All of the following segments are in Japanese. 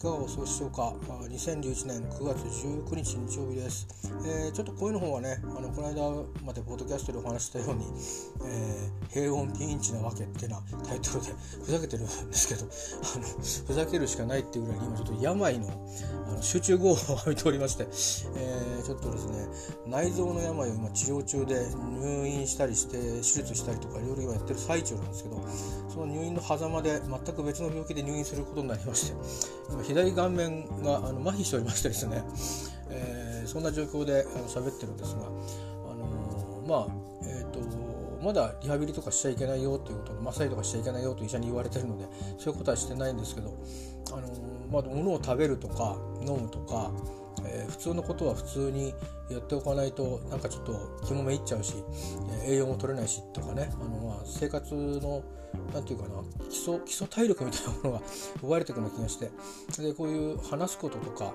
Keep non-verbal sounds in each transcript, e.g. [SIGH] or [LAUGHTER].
かがお過ごしでしょうか？2011年9月19日日曜日です、えー、ちょっと声の方はねあのこの間までポッドキャストでお話したように、えー、平穏ピンチなわけっていうのはタイトルで [LAUGHS] ふざけてるんですけどあのふざけるしかないっていうぐらいに今ちょっと病のあの集中豪雨を浴びておりまして、えー、ちょっとですね内臓の病を今治療中で入院したりして手術したりとかいろいろ今やってる最中なんですけどその入院の狭間で全く別の病気で入院することになりまして今左顔面があの麻痺しておりましてですね、えー、そんな状況であの喋ってるんですが、あのー、まあえっ、ー、とまだリハビリとかしちゃいけないよということでマッサージとかしちゃいけないよと医者に言われてるのでそういうことはしてないんですけど、あのまあ、物を食べるとか飲むとかえー、普通のことは普通にやっておかないとなんかちょっと気もめいっちゃうし、え、栄養も取れないしとかねあの、まあ、生活の何て言うかな基礎基礎体力みたいなものが [LAUGHS] 奪われていくような気がしてでこういう話すこととか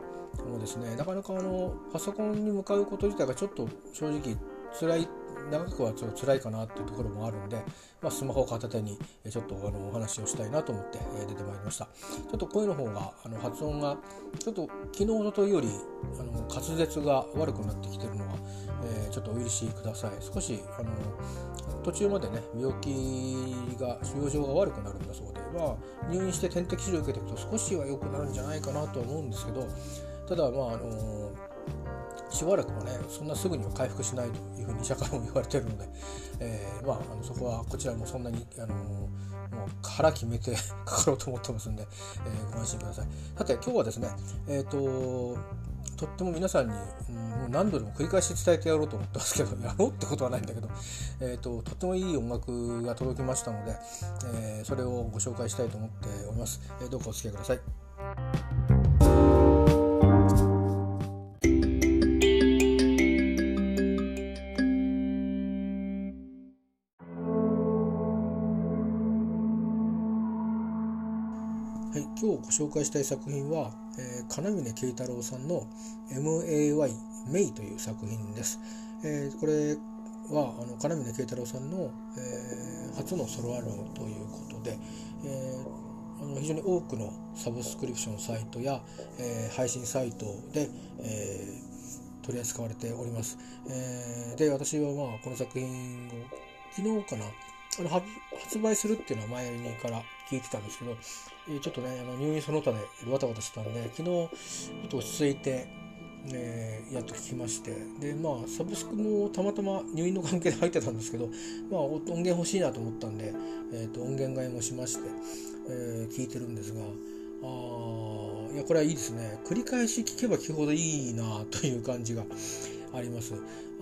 もですねなかなかあのパソコンに向かうこと自体がちょっと正直辛い長くはちょっと辛いかなっていうところもあるんで、まあ、スマホを片手にちょっとあのお話をしたいなと思って出てまいりました。ちょっと声の方があの発音がちょっと昨日のというよりあの滑舌が悪くなってきてるのは、えー、ちょっとお許しください。少しあの途中までね病気が病状が悪くなるんだそうでまあ入院して点滴治療を受けていくと少しは良くなるんじゃないかなとは思うんですけどただまああのしばらくはねそんなすぐには回復しないというふうに医者からも言われてるので、[LAUGHS] えー、まあ、あのそこはこちらもそんなに、あのもう [LAUGHS] 腹決めて [LAUGHS] かかろうと思ってますんで、えー、ご安心ください。さて今日はですね、えっ、ー、ととっても皆さんに、うん、もう何度でも繰り返し伝えてやろうと思ってますけどやろうってことはないんだけど、えーと、とってもいい音楽が届きましたので、えー、それをご紹介したいと思っております、えー、どうかお付き合いください。今日ご紹介したい作品は、えー、金峰慶太郎さんの MAY メイという作品です。えー、これはあの金峰慶太郎さんの、えー、初のソロアルバムということで、えー、あの非常に多くのサブスクリプションサイトや、えー、配信サイトで、えー、取り扱われております。えー、で私はまあこの作品を昨日かなあの発売するっていうのは前にから聞いてたんですけど、えー、ちょっとねあの入院その他でバタバタしてたんで昨日ちょっと落ち着いて、えー、やっと聞きましてでまあサブスクもたまたま入院の関係で入ってたんですけど、まあ、音源欲しいなと思ったんで、えーと、音源買いもしまして、えー、聞いてるんですがあいやこれはいいですね繰り返し聞けば聞くほどいいなという感じがあります。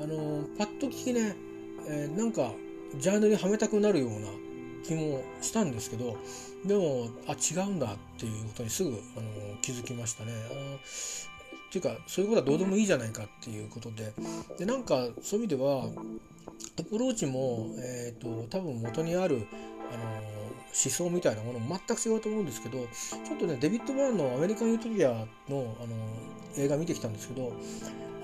あのパッと聞きね、えー、なんかジャンルにはめたくなるような気もしたんですけどでもあ違うんだっていうことにすぐあの気づきましたね。あのっていうかそういうことはどうでもいいじゃないかっていうことででなんかそういう意味ではアプローチも、えーと、多分元にあるあの思想みたいなものも全く違うと思うんですけどちょっとねデビッド・バーンの「アメリカン・ユートピアの」あの映画見てきたんですけど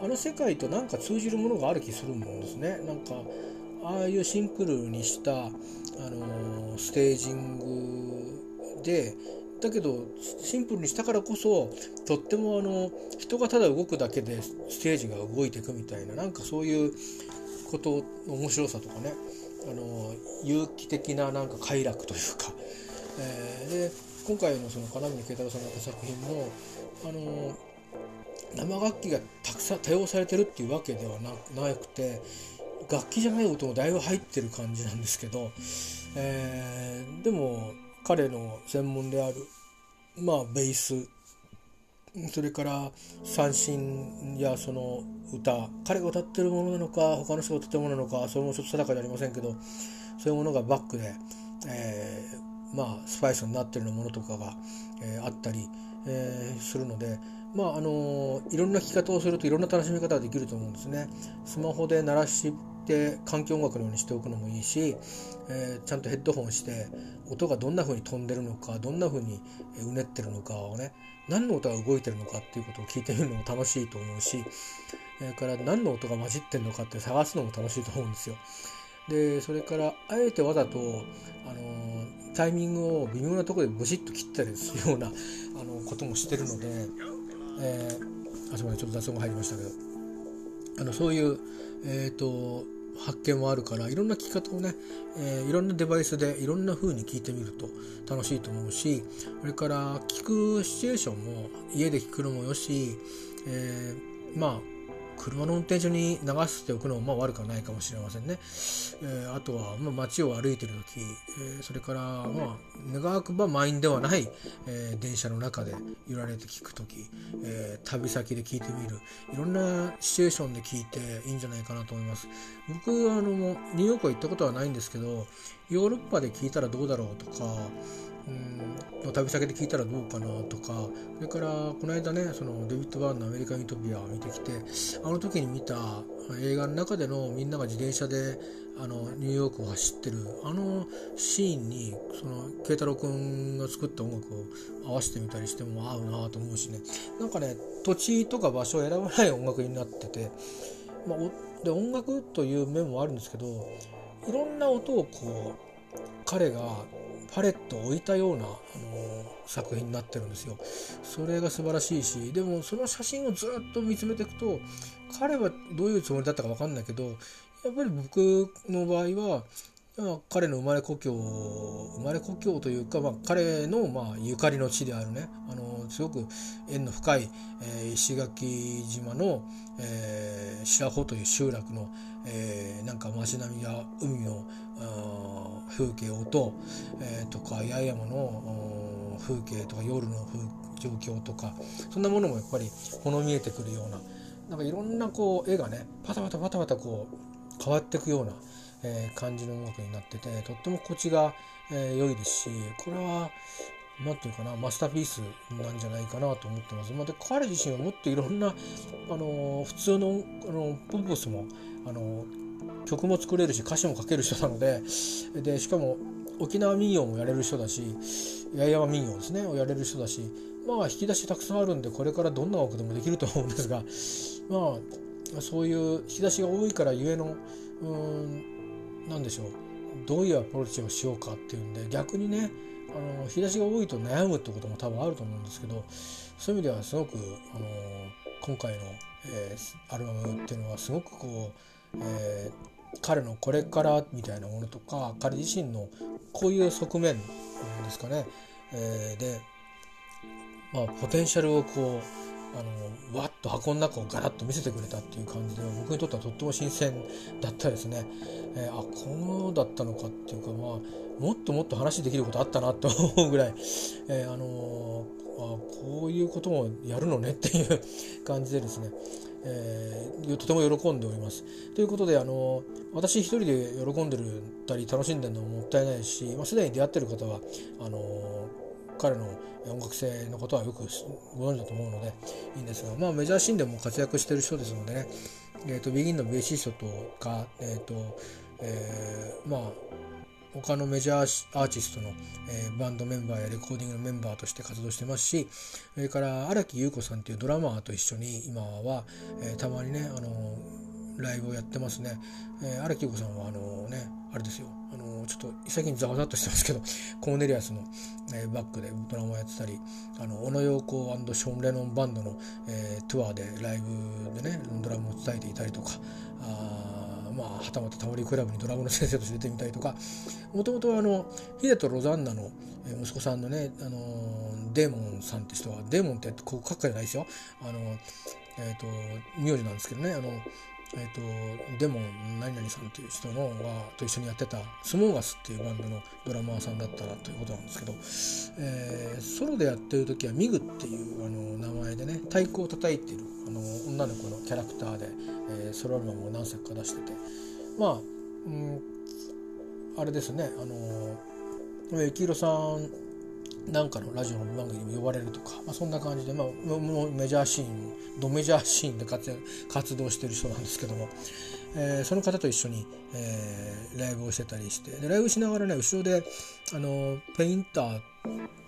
あの世界となんか通じるものがある気するんですね。なんかああいうシンプルにした、あのステージングでだけどシンプルにしたからこそとってもあの人がただ動くだけでステージが動いていくみたいななんかそういうこと面白さとかねあの有機的ななんか快楽というか、えー、で今回のその金峰慶太郎さんの作品もあの生楽器がたくさん多用されてるっていうわけではなくて楽器じゃない音もだいぶ入ってる感じなんですけど、えー、でも彼の専門であるまあベースそれから三振やその歌彼が歌ってるものなのか他の人が歌ってるものなのかそれもちょっと定かじゃありませんけどそういうものがバックで、えー、まあスパイスになってるようなものとかが、えー、あったり、えー、するのでまああのいろんな聴き方をするといろんな楽しみ方ができると思うんですね。スマホで鳴らして環境音楽のようにしておくのもいいし、えー、ちゃんとヘッドホンして音がどんな風に飛んでるのかどんな風にうねってるのかをね何の音が動いてるのかっていうことを聞いてみるのも楽しいと思うしそれから何の音が混じってるのかって探すのも楽しいと思うんですよ。でそれからあえてわざとあのタイミングを微妙なところでブシッと切ったりするようなあのこともしてるので、えー、あそこでちょっと雑音が入りましたけど。あのそういう、えーと、発見もあるからいろんな聞き方をね、えー、いろんなデバイスでいろんな風に聞いてみると楽しいと思うしそれから聞くシチュエーションも家で聞くのもよし、えー、まあ車の運転中に流しておくのもまあ悪くはないかもしれませんね。えー、あとは、まあ、街を歩いてる時、えー、それから、まあ、願くば満員ではない、えー、電車の中で揺られて聞く時、え旅先で聞いてみるいろんなシチュエーションで聞いていいんじゃないかなと思います。僕あのニューヨークは行ったことはないんですけどヨーロッパで聞いたらどうだろうとかうん。旅先で聞いたらどうかなとか。それからこの間ねそのデビッド・バーンの「アメリカン・ユートピア」を見てきてあの時に見た映画の中でのみんなが自転車であのニューヨークを走ってるあのシーンにその慶太郎君が作った音楽を合わせてみたりしても合うなと思うしね。なんかね土地とか場所を選ばない音楽になってて、まあ、で音楽という面もあるんですけどいろんな音をこう彼がパレットを置いたような、あの作品になってるんですよ。それが素晴らしいしでもその写真をずっと見つめていくと彼はどういうつもりだったか分かんないけどやっぱり僕の場合は彼の生まれ故郷生まれ故郷というか、まあ、彼のまあゆかりの地であるねあのすごく縁の深い、えー、石垣島の、えー、白穂という集落の、えー、なんか街並みや海の風景音、えー、とか八重山の風景とか夜の風状況とかそんなものもやっぱりほの見えてくるようななんかいろんなこう絵がねパタパタパタパタこう変わっていくようなえー、感じの音楽になっててとっても心地が、えー、良いですしこれは何て言うかなマスターピースなんじゃないかなと思ってます。まあ、で彼自身はもっといろんな、あの普通のあのポップスも、あの曲も作れるし歌詞も書ける人なのででしかも沖縄民謡もやれる人だし八重山民謡ですねをやれる人だしまあ引き出したくさんあるんでこれからどんな音楽でもできると思うんですがまあそういう引き出しが多いからゆえのうん何でしょうどういうアプローチをしようかっていうんで逆にねあの日差しが多いと悩むってことも多分あると思うんですけどそういう意味ではすごくあの今回の、えー、アルバムっていうのはすごくこう、えー、彼のこれからみたいなものとか彼自身のこういう側面ですかね、えー、で、まあ、ポテンシャルをこうあのわっと箱の中をガラッと見せてくれたっていう感じで僕にとってはとっても新鮮だったですね、えー、あこうだったのかっていうかまあもっともっと話できることあったなと思うぐらい、えー、あのー、あこういうこともやるのねっていう感じでですね、えー、とても喜んでおります。ということで、あの私一人で喜んでるたり楽しんでるのももったいないし、まあ、すでに出会ってる方はあの彼の音楽性のことはよくご存知だと思うのでいいんですが、まあ、メジャーシーンでも活躍してる人ですのでね、えーと、ビギンのベーシストとか、えーとえー、まあ他のメジャーアーティストの、えー、バンドメンバーやレコーディングのメンバーとして活動してますしそれから荒木優子さんというドラマーと一緒に今は、えー、たまにねあのライブをやってますね。えー、木優子さんはあのねあれですよのちょっと最近ざわざっとしてますけど [LAUGHS] コーネリアスの、えー、バックでドラマをやってたりあの小野陽子ショーン・レノンバンドの、えー、ツアーでライブでねドラムを伝えていたりとかあまあはたまたタモリクラブにドラムの先生として出てみたりとかもともとあのヒデとロザンナの息子さんのね、あのデーモンさんって人はデーモンってこう書くじゃないですよ。あのえっ、ー、と名字なんですけどねあのえーと、デモン何々さんっていう人のがと一緒にやってたスモーガスっていうバンドのドラマーさんだったらということなんですけど、えー、ソロでやってる時はミグっていうあの名前でね太鼓を叩いてるあの女の子のキャラクターで、えー、ソロアルバムを何作か出しててまあ、うん、あれですねあの幸宏さんなんかのラジオの番組に呼ばれるとか、まあ、そんな感じで、まあ、もうメジャーシーンドメジャーシーンで活活動してる人なんですけども、えー、その方と一緒に、えー、ライブをしてたりして。でライブしながらね後ろであのペインター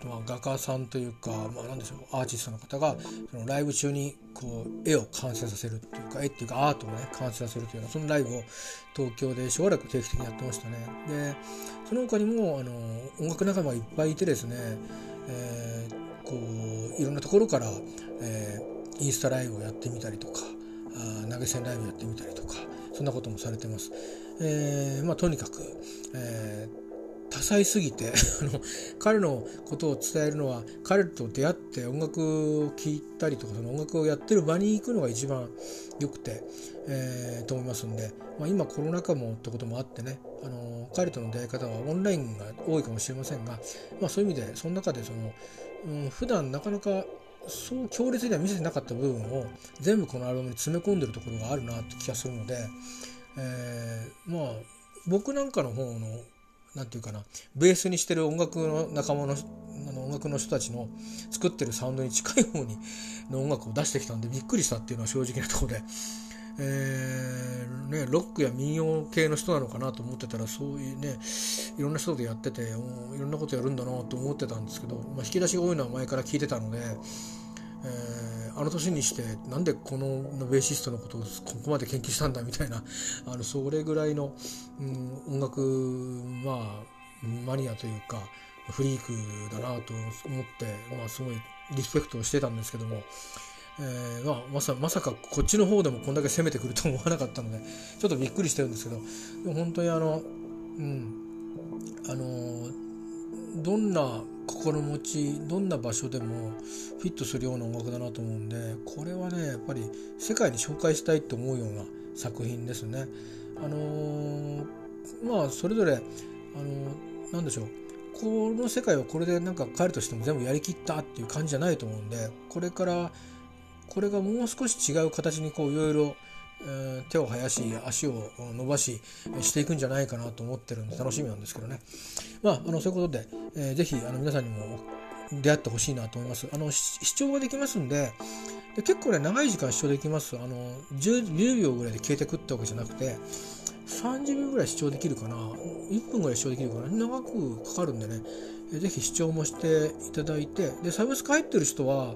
まあ、画家さんというか、まあ、なんでしょうアーティストの方がそのライブ中にこう絵を完成させるっていうか絵っていうかアートをね完成させるというようなそのライブを東京でしばらく定期的にやってましたね。でその他にもあの音楽仲間がいっぱいいてですね、えー、こういろんなところから、えー、インスタライブをやってみたりとかあ投げ銭ライブやってみたりとかそんなこともされてます。えーまあ、とにかく、えー、多彩すぎて [LAUGHS] あの彼のことを伝えるのは彼と出会って音楽を聴いたりとかその音楽をやってる場に行くのが一番良くて、えー、と思いますんで、まあ、今コロナ禍もってこともあってねあの彼との出会い方はオンラインが多いかもしれませんが、まあ、そういう意味でその中でその、うん、普段なかなかそう強烈には見せてなかった部分を全部このアルバムに詰め込んでるところがあるなって気がするので、えー、まあ僕なんかの方の何て言うかなベースにしてる音楽の仲間のあの音楽の人たちの作ってるサウンドに近い方にの音楽を出してきたんでびっくりしたっていうのは正直なとこで、えーね、ロックや民謡系の人なのかなと思ってたらそういうねいろんな人でやってていろんなことやるんだなと思ってたんですけど、まあ、引き出しが多いのは前から聞いてたので。えー、あの年にしてなんでこのベーシストのことをここまで研究したんだみたいなあのそれぐらいの、うん、音楽まあマニアというかフリークだなと思って、まあ、すごいリスペクトをしてたんですけども、えーまあ、まさまさかこっちの方でもこんだけ攻めてくると思わなかったのでちょっとびっくりしてるんですけどでも本当にあのうんあのどんな心持ちどんな場所でもフィットするような音楽だなと思うんでこれはねやっぱり世界に紹介したいって思うような作品ですね。あのー、まあそれぞれ、あのー、なんでしょうこの世界はこれでなんか彼としても全部やりきったっていう感じじゃないと思うんでこれからこれがもう少し違う形にこういろいろ手を生やし足を伸ばししていくんじゃないかなと思ってるんで楽しみなんですけどね。まああのそういうことで、えー、ぜひあの皆さんにも出会ってほしいなと思います。あの視聴ができますんでで結構ね長い時間視聴できます。あの 10, 10秒ぐらいで消えてくってわけじゃなくて30秒ぐらい視聴できるかな。1分ぐらい視聴できるかな。長くかかるんでね。ぜひ視聴もしていただいてでサブスク入ってる人は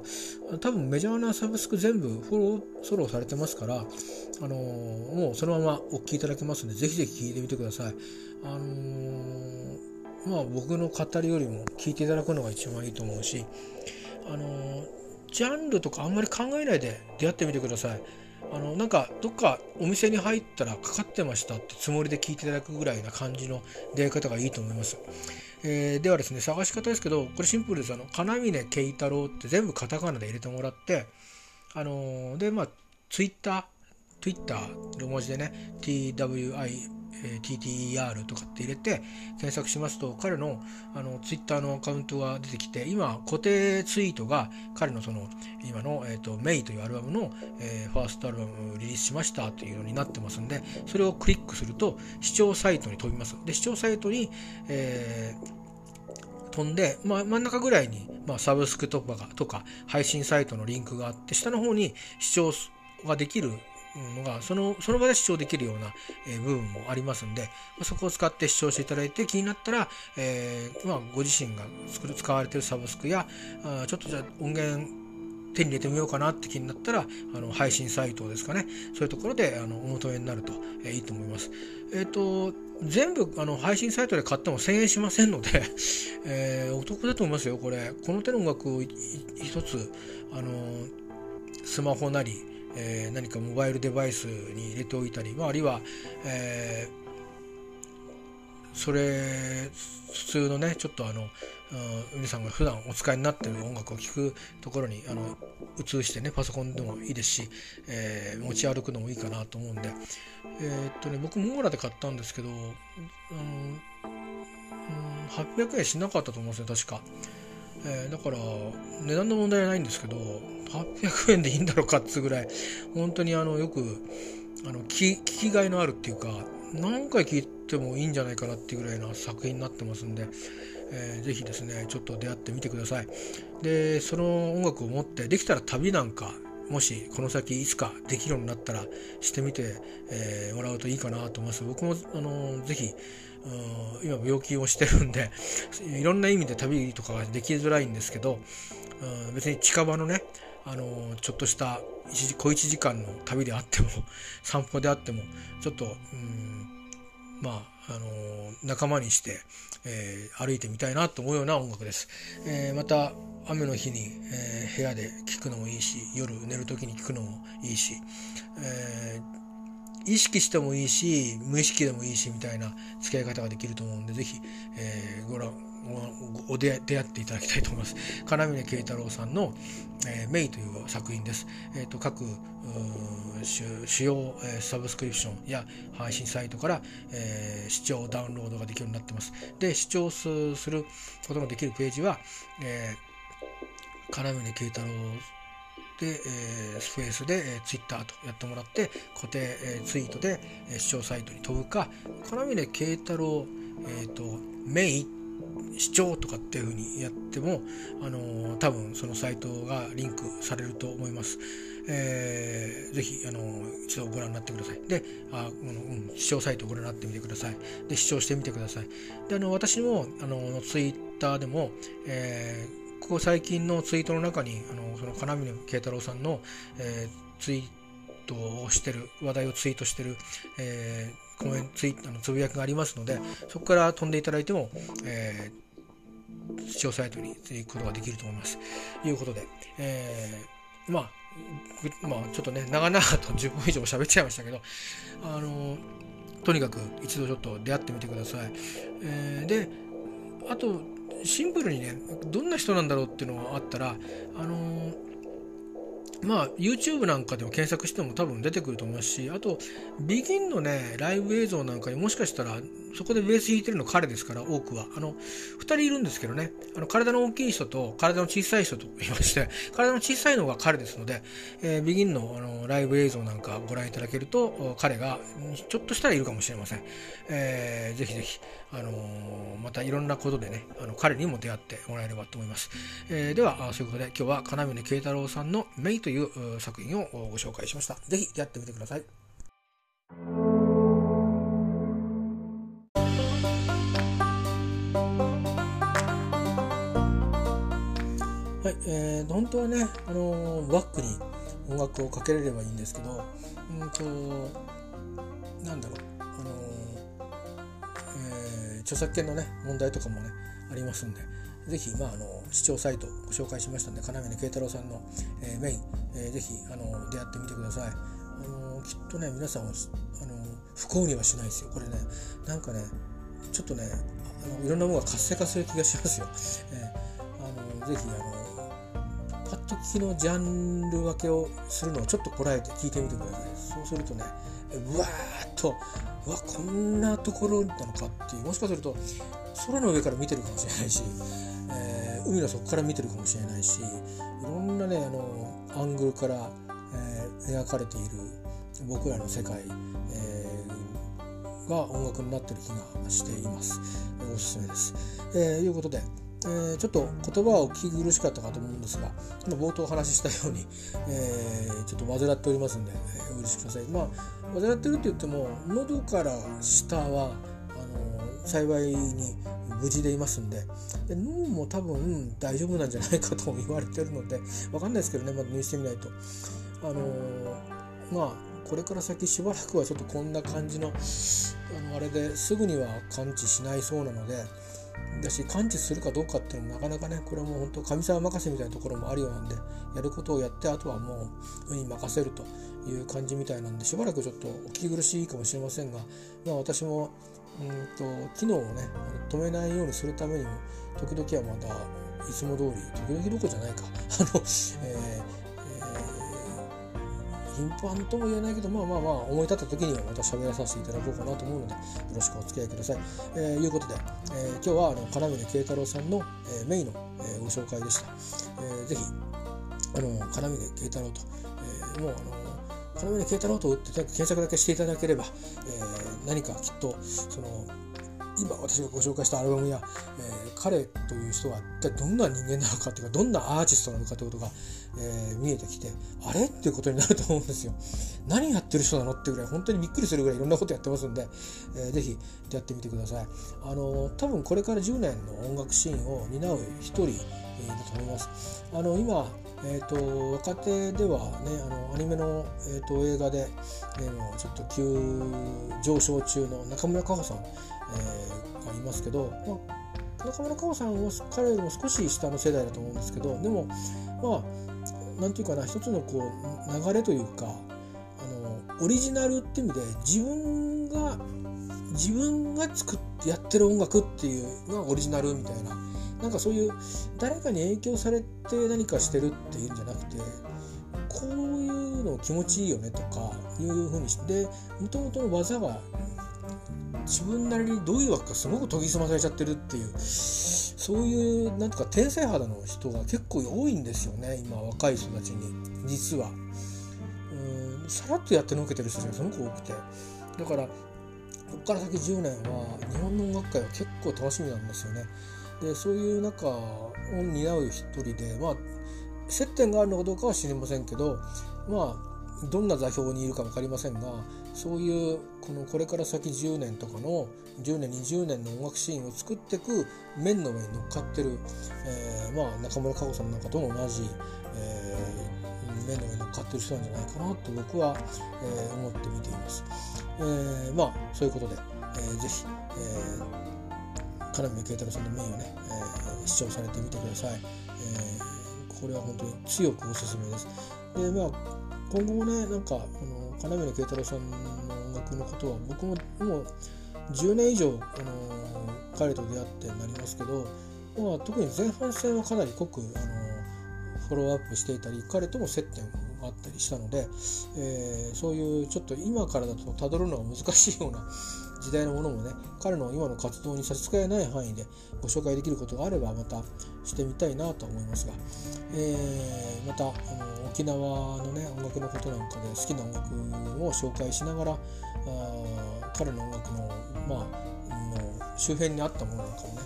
多分メジャーなサブスク全部フォローソローされてますから、あのー、もうそのままお聞きいただけますのでぜひぜひ聞いてみてください。あのー、まあ僕の語りよりも聞いていただくのが一番いいと思うし、あのー、ジャンルとかあんまり考えないで出会ってみてください。あのなんかどっかお店に入ったらかかってましたってつもりで聞いていただくぐらいな感じの出会い方がいいと思います。えー、ではですね探し方ですけどこれシンプルです。あの金峰慶太郎って全部カタカナで入れてもらってあのー、でまあツイッター Twitter ロ文字でね TWI TTER とかって入れて検索しますと彼のあのツイッターのアカウントが出てきて今固定ツイートが彼のその今の、えーと、メイというアルバムの、えー、ファーストアルバムをリリースしましたというのになってますんでそれをクリックすると視聴サイトに飛びます。で視聴サイトに、えー、飛んで、まあ、真ん中ぐらいに、まあ、サブスクとかとか配信サイトのリンクがあって下の方に視聴ができるのがそのその場で視聴できるような、え部分もありますんで、まそこを使って視聴していただいて気になったら、えー、まあ、ご自身が使われてるサブスクやあちょっとじゃあ音源手に入れてみようかなって気になったらあの配信サイトですかねそういうところであのお求めになると、え、いいと思います。えっ、ー、と全部あの配信サイトで買っても1000円しませんので、[LAUGHS] えー、お得だと思いますよこれこの手の音楽を一つあのスマホなりえー、何かモバイルデバイスに入れておいたり、まあ、あるいは、えー、それ普通のねちょっとあの皆さんが普段お使いになってる音楽を聴くところにあの移してねパソコンでもいいですし、えー、持ち歩くのもいいかなと思うんで、えー、っとね僕モーラで買ったんですけど、あのうん、800円しなかったと思うんですよ確か。えー、だから値段の問題はないんですけど800円でいいんだろうかっつぐらい本当にあのよくあの聞きがいのあるっていうか何回聞いてもいいんじゃないかなっていうぐらいな作品になってますんで、えー、ぜひですねちょっと出会ってみてください。でその音楽を持ってできたら旅なんかもしこの先いつかできるようになったらしてみて、えー、もらうといいかなと思います。僕もあのぜひ今病気をしてるんでいろんな意味で旅とかができづらいんですけど別に近場のねあのちょっとした小1時間の旅であっても [LAUGHS] 散歩であってもちょっとうんまああの仲間にして、えー、歩いてみたいなと思うような音楽です。えー、また雨の日に、えー、部屋で聴くのもいいし夜寝る時に聴くのもいいし、え意識してもいいし無意識でもいいしみたいな付き合い方ができると思うんで是非、えご覧お出会っていただきたいと思います。金峰慶太郎さんの、えー、メイという作品です。えーと、各主要、えー、サブスクリプションや配信サイトから、えー、視聴ダウンロードができるようになってます。で視聴すすることができるページは、えー、金峰慶太郎で、えー、スペースで、えー、ツイッターとやってもらって固定、えー、ツイートで、えー、視聴サイトに飛ぶか金峰慶太郎、えーと、メイ視聴とかっていう風にやっても、あの、多分そのサイトがリンクされると思います。えー、ぜひ、あの、一度ご覧になってください。で、あうん、視聴サイトをご覧になってみてください。で、視聴してみてください。で、あの、私も、あの、ツイッターでも、えー、ここ最近のツイートの中に、あの、その金峰慶太郎さんの、えー、ツイートをしてる、話題をツイートしてる、えー、コメント、ツイあのつぶやきがありますので、そこから飛んでいただいても、えー視聴サイトに行くことができると思います。ということで、えー、まあ、まあ、ちょっとね、長々と10分以上喋っちゃいましたけど、あの、とにかく一度ちょっと出会ってみてください。えー、で、あと、シンプルにね、どんな人なんだろうっていうのがあったら、あのまあ YouTube なんかでも検索しても多分出てくると思いますしあと BEGIN のねライブ映像なんかにもしかしたらそこでベース弾いてるの彼ですから多くは。あの2人いるんですけどね。あの体の大きい人と体の小さい人と言いまして [LAUGHS] 体の小さいのが彼ですので、えー、BEGIN のあのライブ映像なんかご覧いただけると彼がちょっとしたらいるかもしれません、えー、ぜひぜひ、あのー、またいろんなことでねあの彼にも出会ってもらえればと思います、えー、ではそういうことで今日は金峰慶太郎さんの「メイ」という作品をご紹介しました。ぜひやってみてください。はい、えー、本当はね、あの、バックに音楽をかけれればいいんですけど、うんと、なんだろう、あのー、えー、著作権のね、問題とかもね、ありますんで、ぜひ、まあ、あの視聴サイトご紹介しましたんで、金峰慶太郎さんの、えー、メイン、えー、ぜひあの出会ってみてください。あのきっとね、皆さんあの不幸にはしないですよ。これね、なんかね、ちょっとね、あのいろんなものが活性化する気がしますよ。えー、あのぜひあのパッと聞きのジャンル分けをするのをちょっとこらえて聞いてみてください。そうするとね、うわーっと、うわ、こんなところなのかっていう、もしかすると空の上から見てるかもしれないし、えー、海の底から見てるかもしれないし、いろんなね、あの、アングルから、えー、描かれている僕らの世界、えー、が音楽になってる気がしています。おすすめです。えー、いうことで、えー、ちょっと言葉を聞き苦しかったかと思うんですが、今冒頭お話ししたように、えー、ちょっと患っておりますんで、えー、お許しください。まあ、患ってるって言っても、喉から下は、あの幸いに無事でいますんでで脳も多分大丈夫なんじゃないかと言われてるのでわかんないですけどねまだ入院してみないとあのまあこれから先しばらくはちょっとこんな感じのあのあれですぐには完治しないそうなのでだし感知するかどうかっていうのもなかなかねこれはもう本当神様任せみたいなところもあるようなんでやることをやってあとはもう運に任せるという感じみたいなんでしばらくちょっとお聞き苦しいかもしれませんが、まあ、私もうんと機能をね止めないようにするためにも時々はまたいつも通り時々どこじゃないかあの、えー頻繁とも言えないけどまあまあまあ思い立った時にはまた喋らさせていただこうかなと思うのでよろしくお付き合いください。えー、いうことで、えー、今日はあの金峰慶太郎さんの、えー、メイの、え、ご紹介でした。えー、ぜひあの金峰慶太郎と、え、もうあの金峰慶太郎と打って検索だけしていただければ、えー、何かきっとその今私がご紹介したアルバムや、えー、彼という人が一体どんな人間なのかというかどんなアーティストなのかということが、えー、見えてきてあれっていうことになると思うんですよ。[LAUGHS] 何やってる人なのってぐらい本当にびっくりするぐらいいろんなことやってますんで、えー、ぜひやってみてください。あの多分これから10年の音楽シーンを担う一人、だと思います。あの今えーと、若手ではねあのアニメの、えーと、映画で、えー、ちょっと急上昇中の中村佳穂さん、えー、がいますけど、まあ、中村佳穂さんは彼よりも少し下の世代だと思うんですけどでもまあなんていうかな一つのこう流れというかあのオリジナルっていう意味で自分が自分が作ってやってる音楽っていうのがオリジナルみたいななんかそういう誰かに影響されて何かしてるっていうんじゃなくてこういうの気持ちいいよねとかいうふうにしてもともとの技が自分なりにどういうわけかすごく研ぎ澄まされちゃってるっていうそういうなんとか天才肌の人が結構多いんですよね今若い人たちに実は。うんさらっとやってのけてる人がすごく多くてだからここから先10年は日本の音楽界は結構楽しみなんですよね。でそういう中を担う一人でまあ接点があるのかどうかは知りませんけどまあどんな座標にいるか分かりませんがそういうこのこれから先10年とかの10年20年の音楽シーンを作っていく面の上に乗っかってる、えー、まあ、中村佳穂さんなんかとも同じ、えー、面の上に乗っかってる人なんじゃないかなと僕は、えー、思って見ています。えー、まあそういうことで、えー、ぜひ、えー金峰慶太郎さんのメインをね、えー、視聴されてみてください、えー、これは本当に強くおすすめですでまあ今後もねなんかあの金森慶太郎さんの音楽のことは僕ももう10年以上、あの彼と出会ってなりますけど、まあ、特に前半戦はかなり濃く、あのフォローアップしていたり彼とも接点があったりしたので、えー、そういうちょっと今からだとたどるのは難しいような時代のものもね彼の今の活動に差し支えない範囲でご紹介できることがあればまたしてみたいなと思いますが、えー、またあの沖縄のね音楽のことなんかで好きな音楽を紹介しながらあ彼の音楽の,、まあ、の周辺にあったものなんかもね、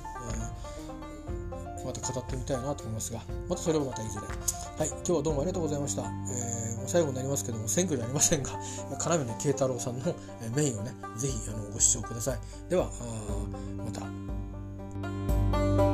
えー、また語ってみたいなと思いますがまたそれをまたいずれ。はい、今日はどうもありがとうございました。えー最後になりますけども選挙じゃありませんが金峰慶太郎さんのメインをね是非ご視聴くださいではまた